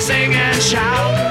sing and shout.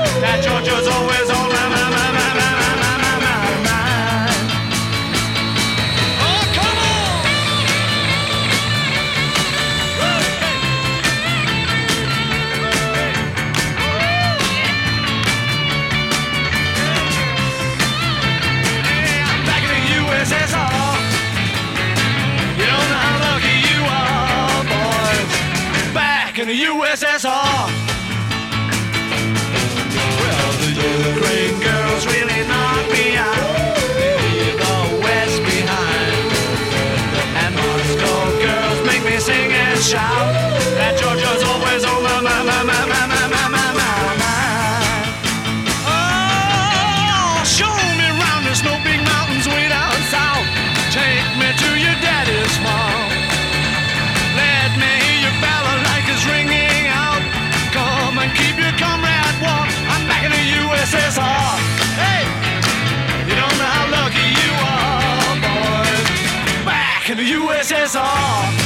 is all.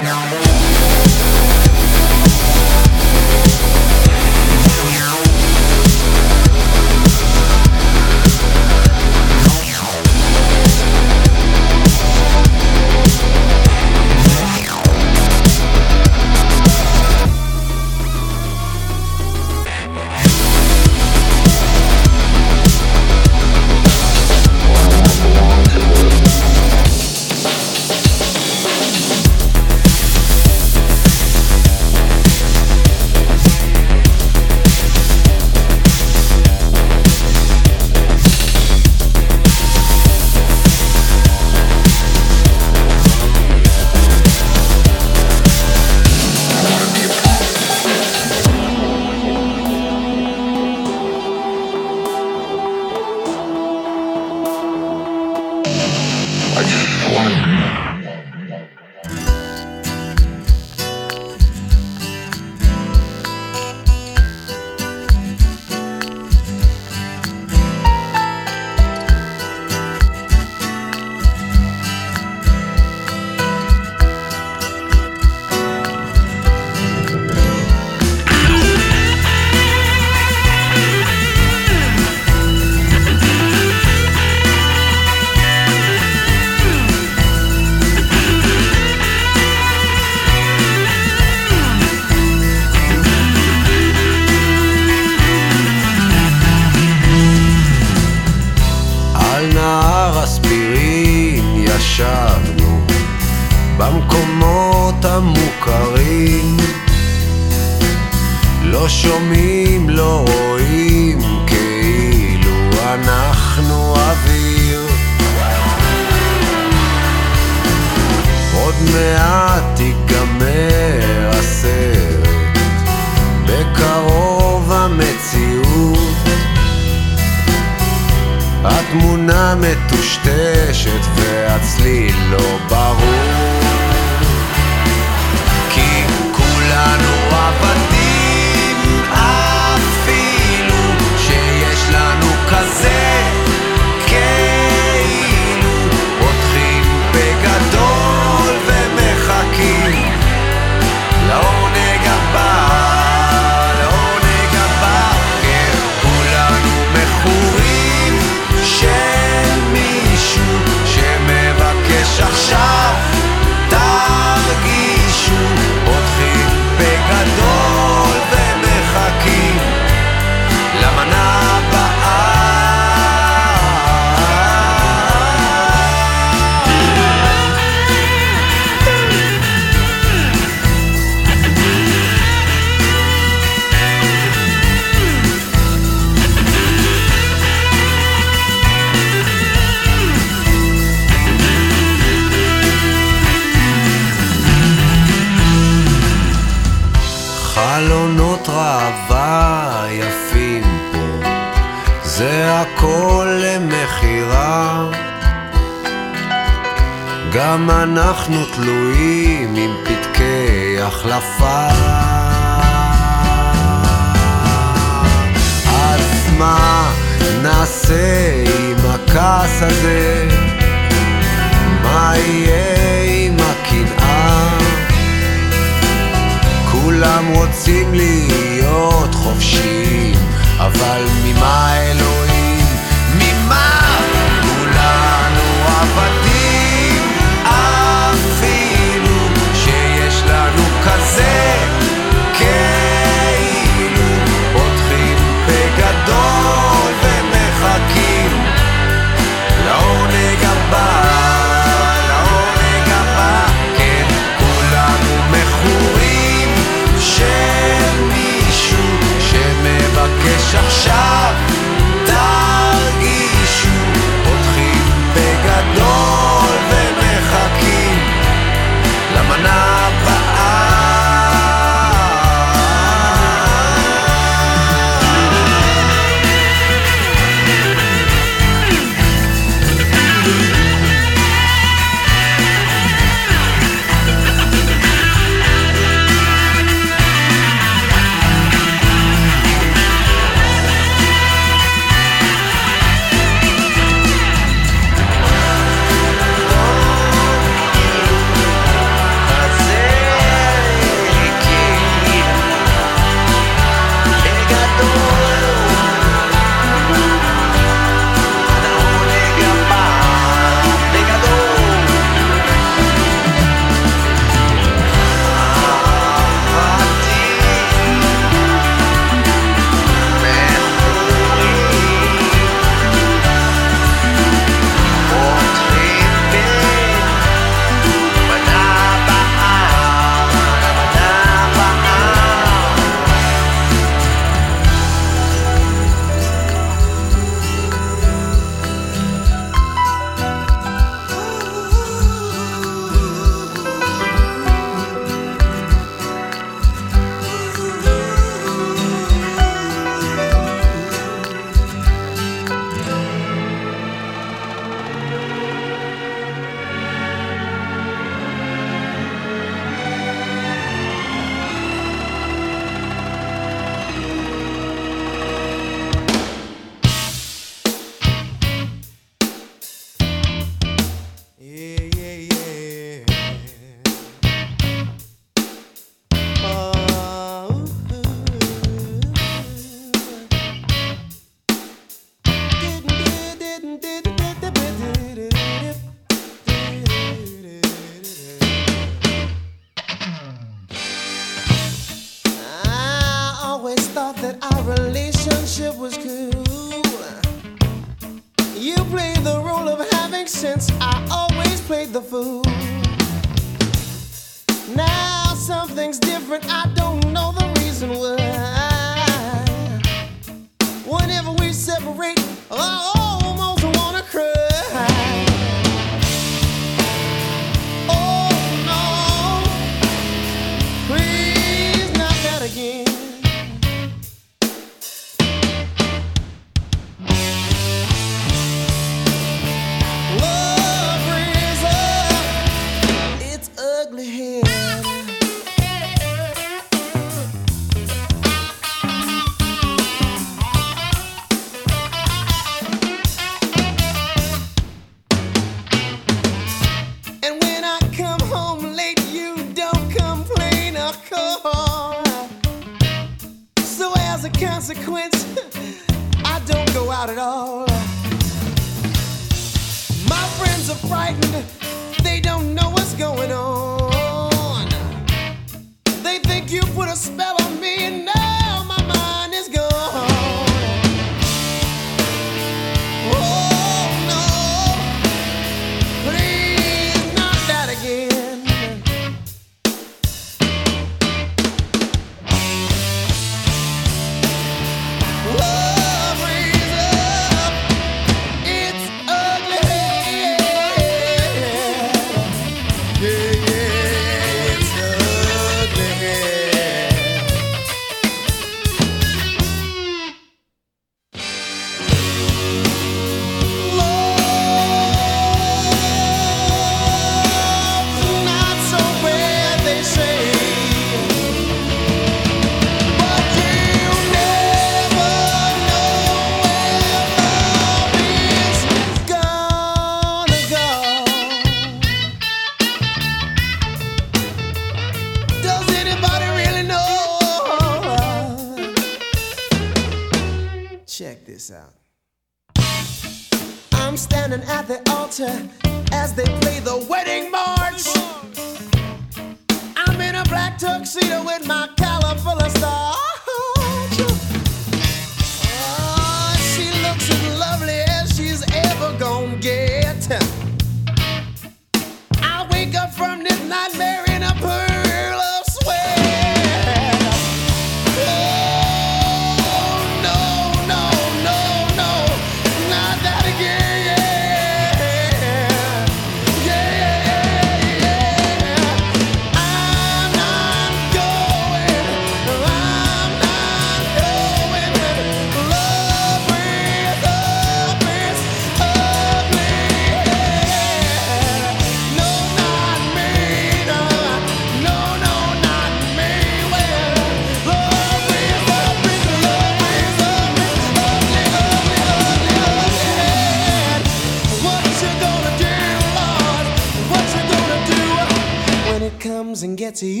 and get to you.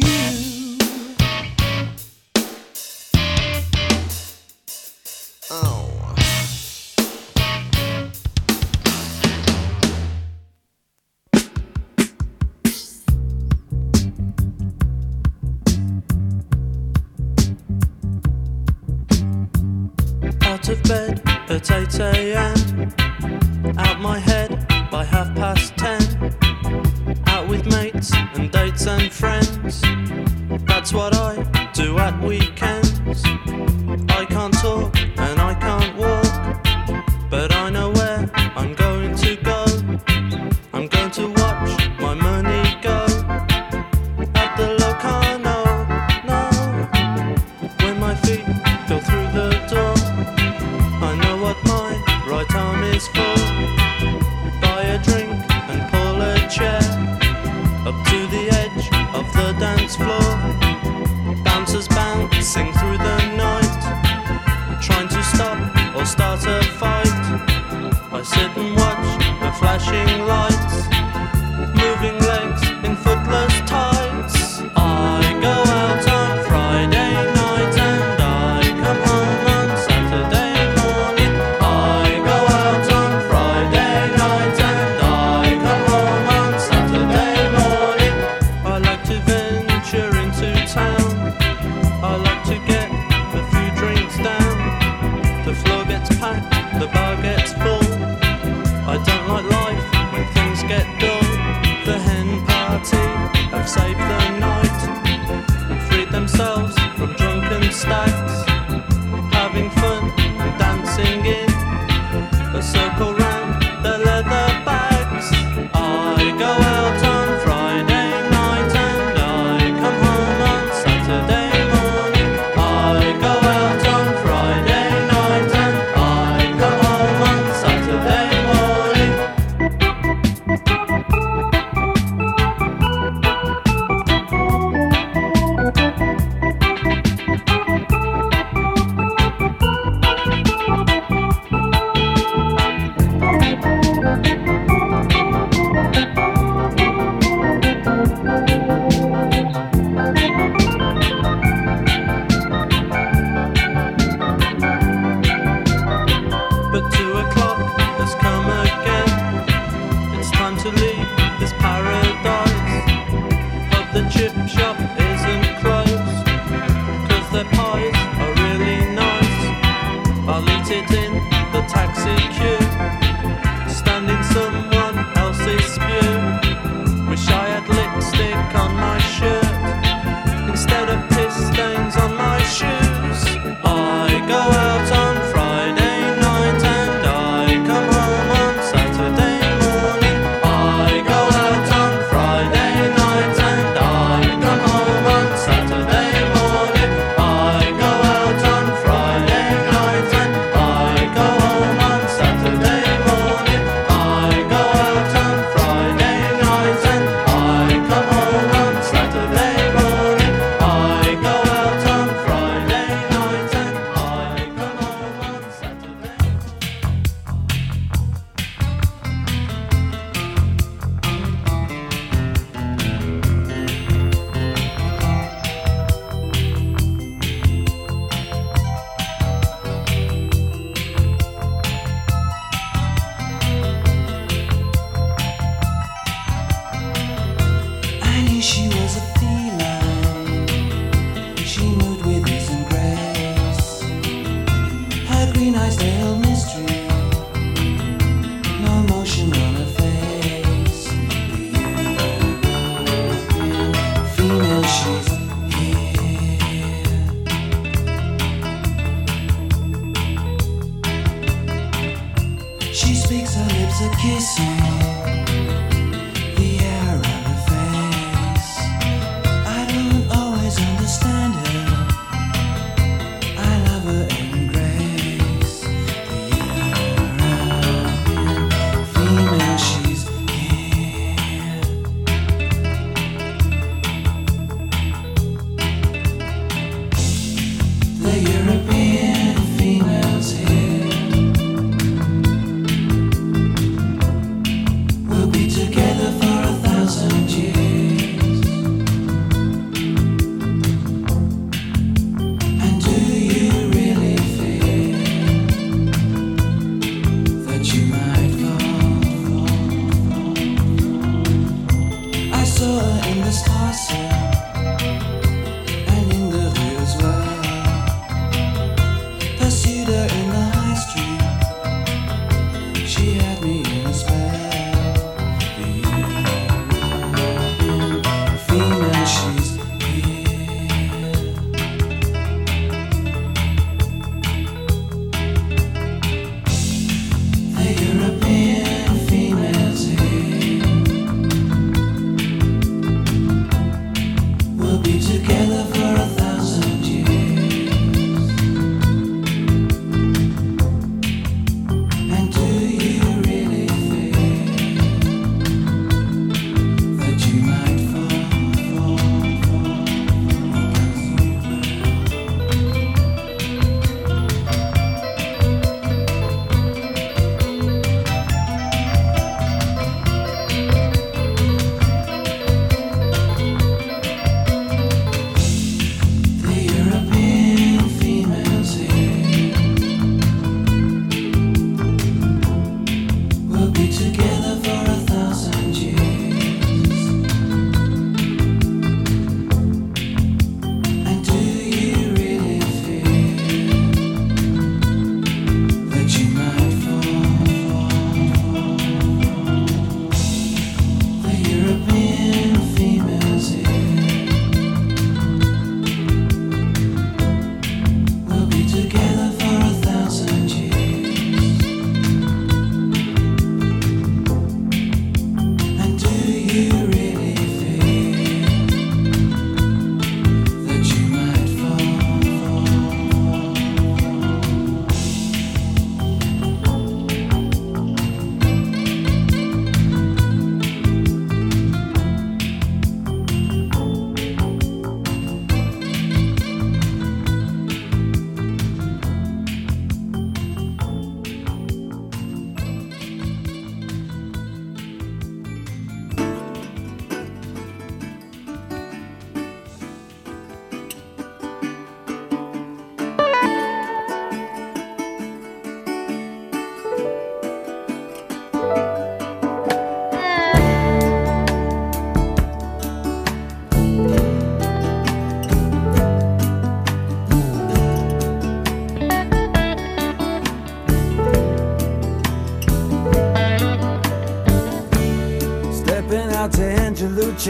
Out of bed, potato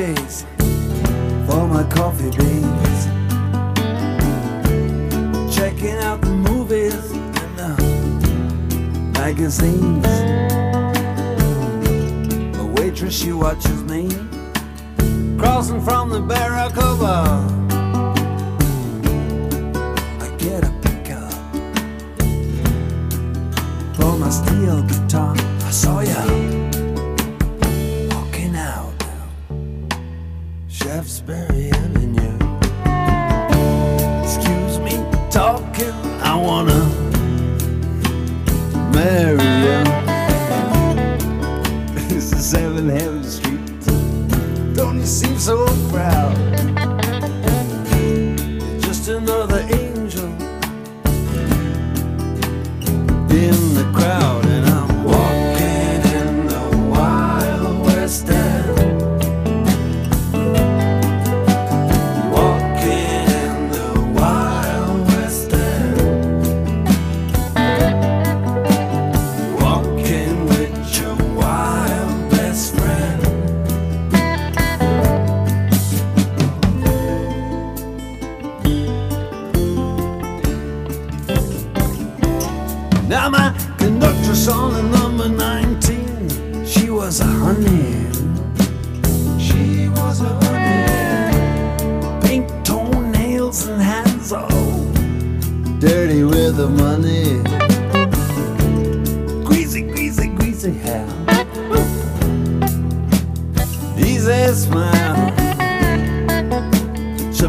DJs. Dama, conductress on the number 19. She was a honey. She was a honey. Pink toenails and hands, oh, dirty with the money. Greasy, greasy, greasy hair. Easy smile. She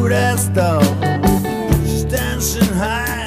would. She's dancing high.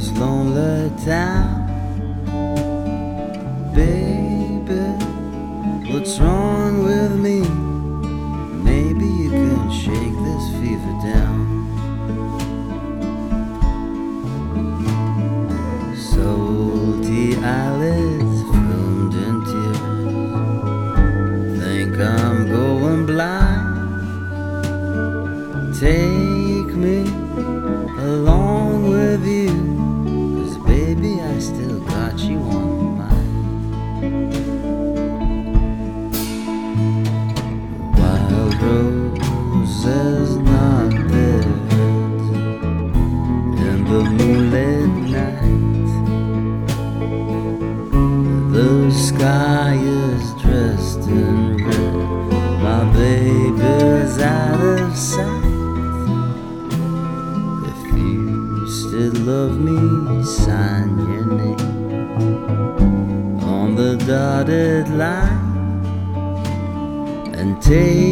This lonely town. Baby, what's wrong and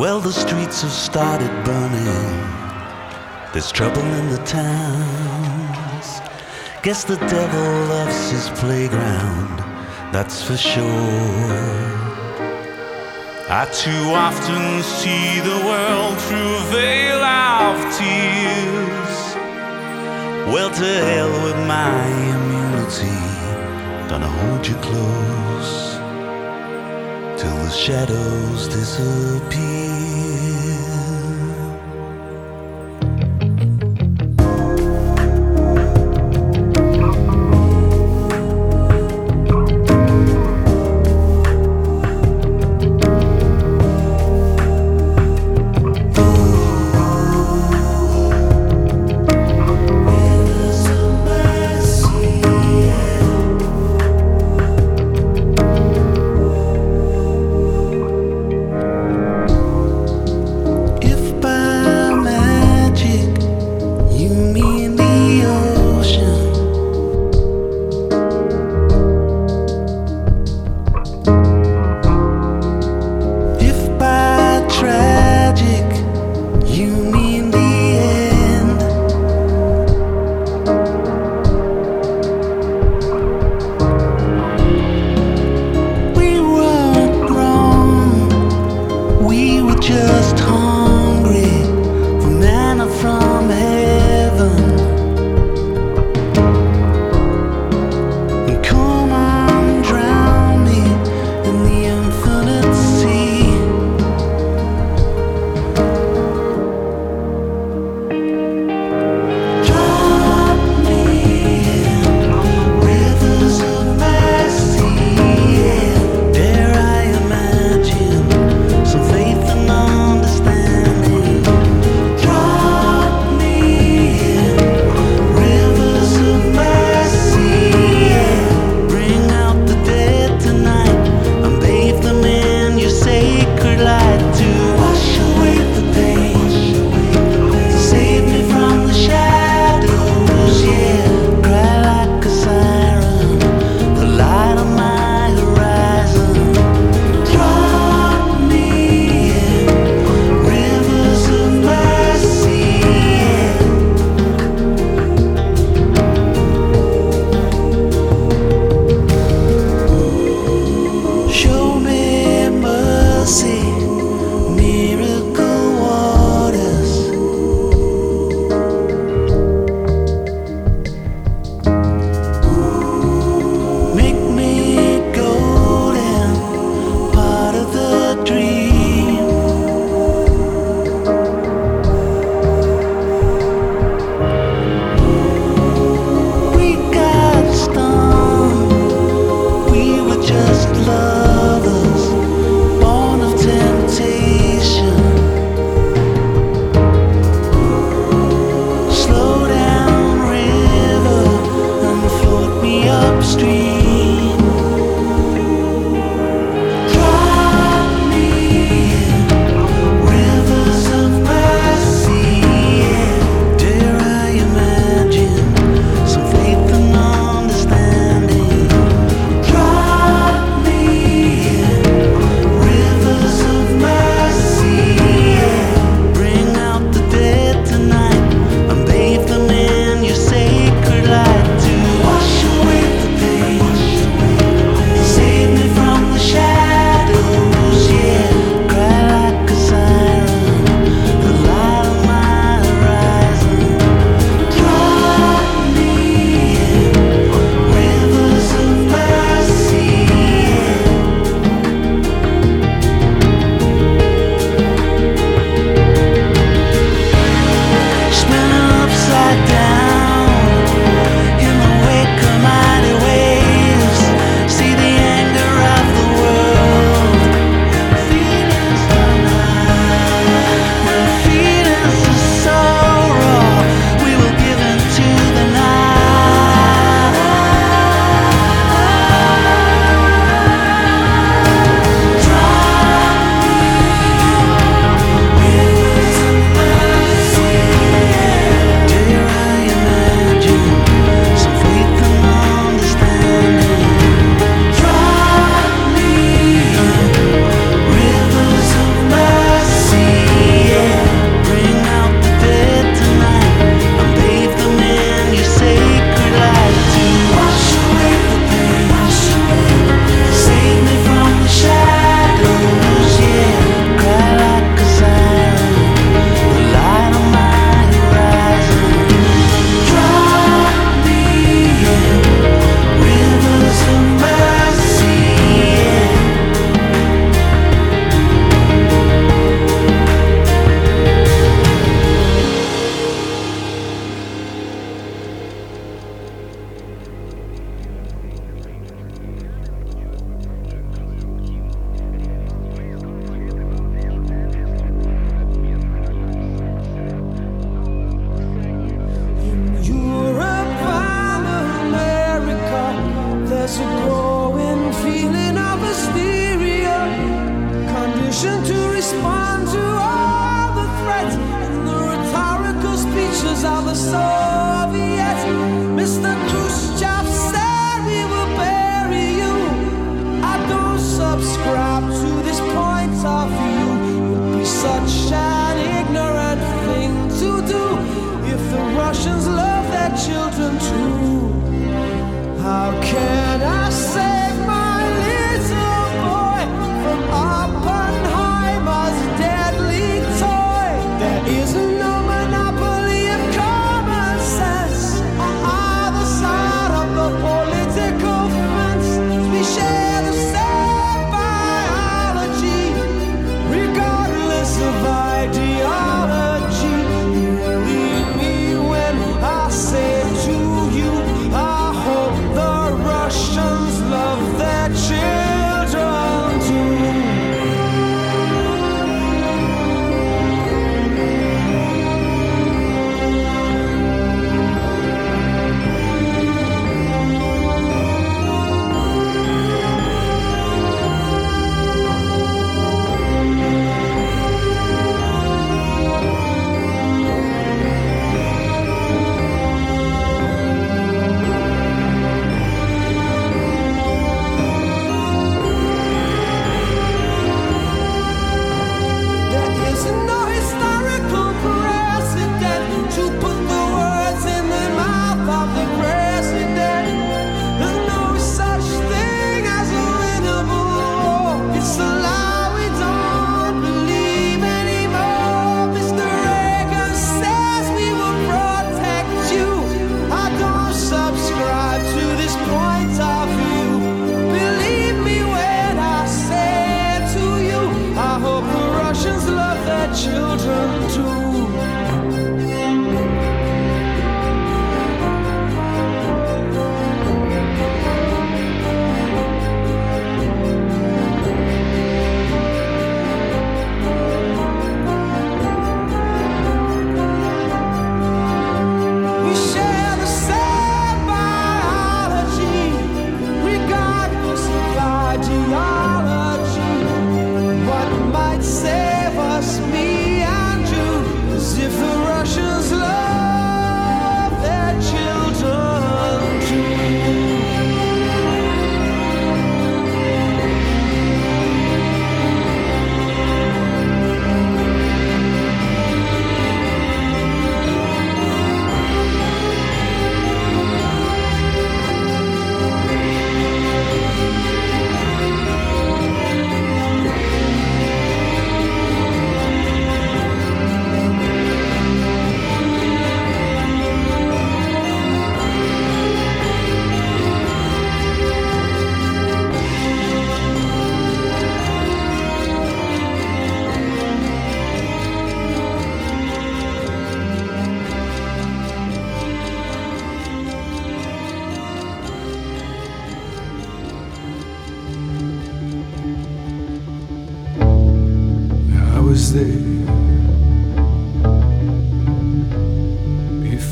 Well, the streets have started burning. There's trouble in the towns. Guess the devil loves his playground, that's for sure. I too often see the world through a veil of tears. Well, to hell with my immunity. Gonna hold you close till the shadows disappear.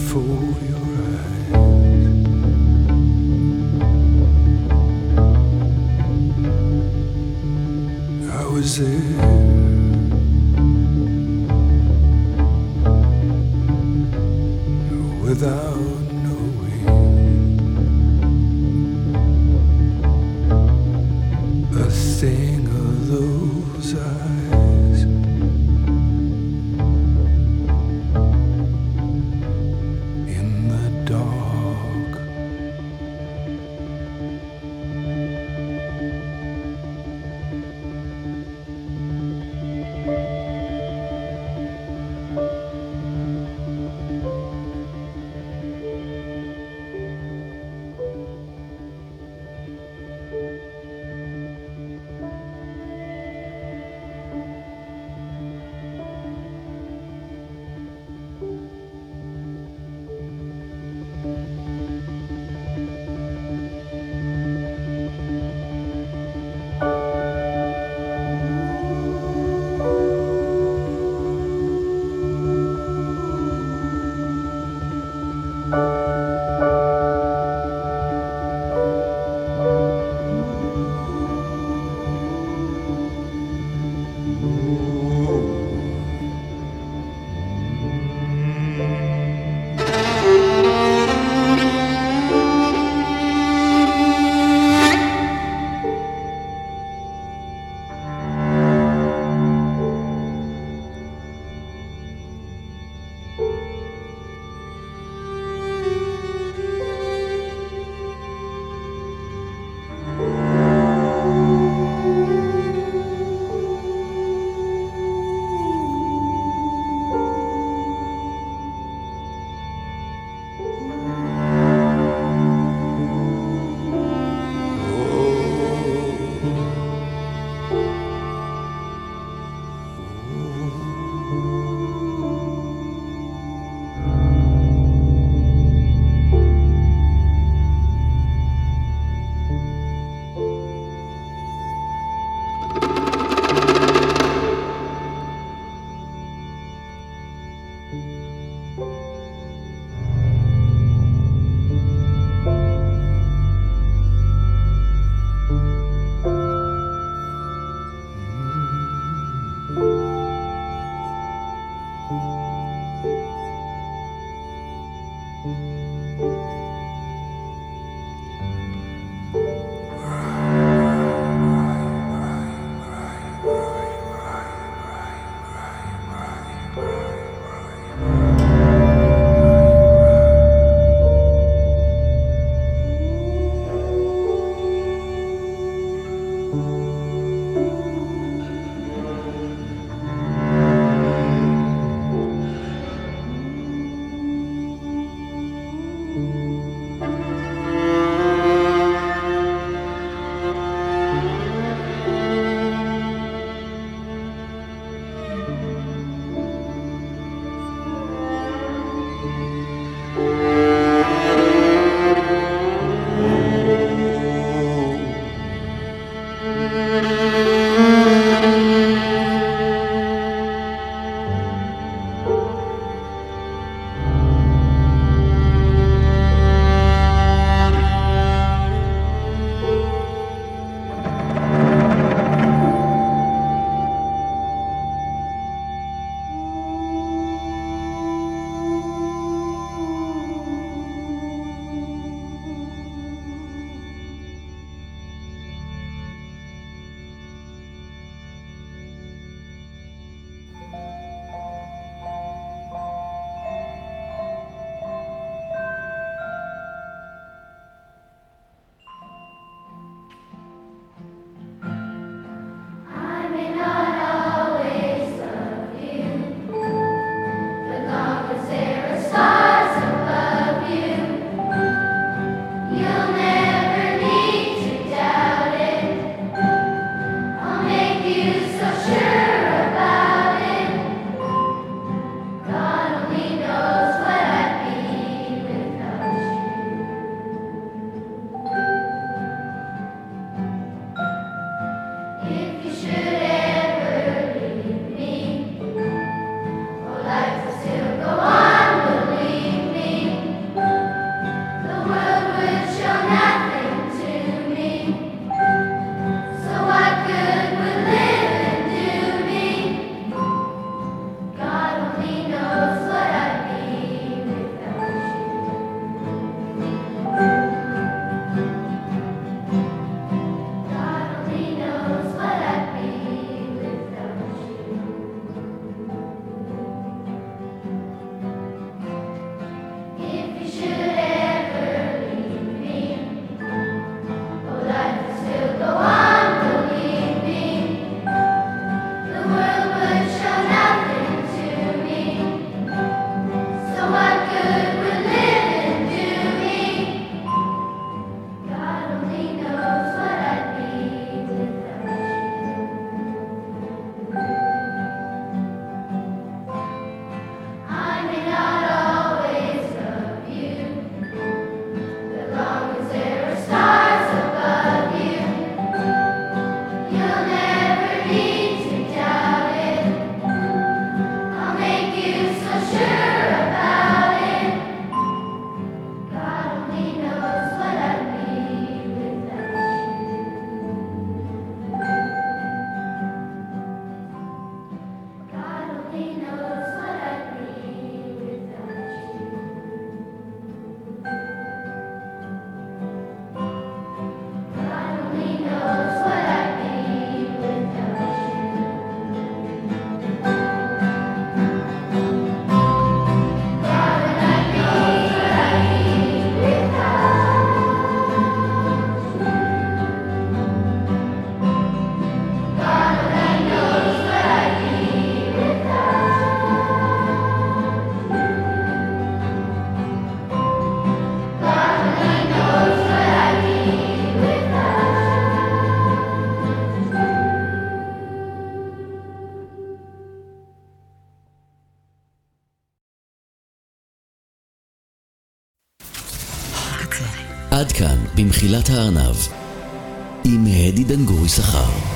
Before עד כאן, במחילת הארנב, עם הדי דנגורי שכר.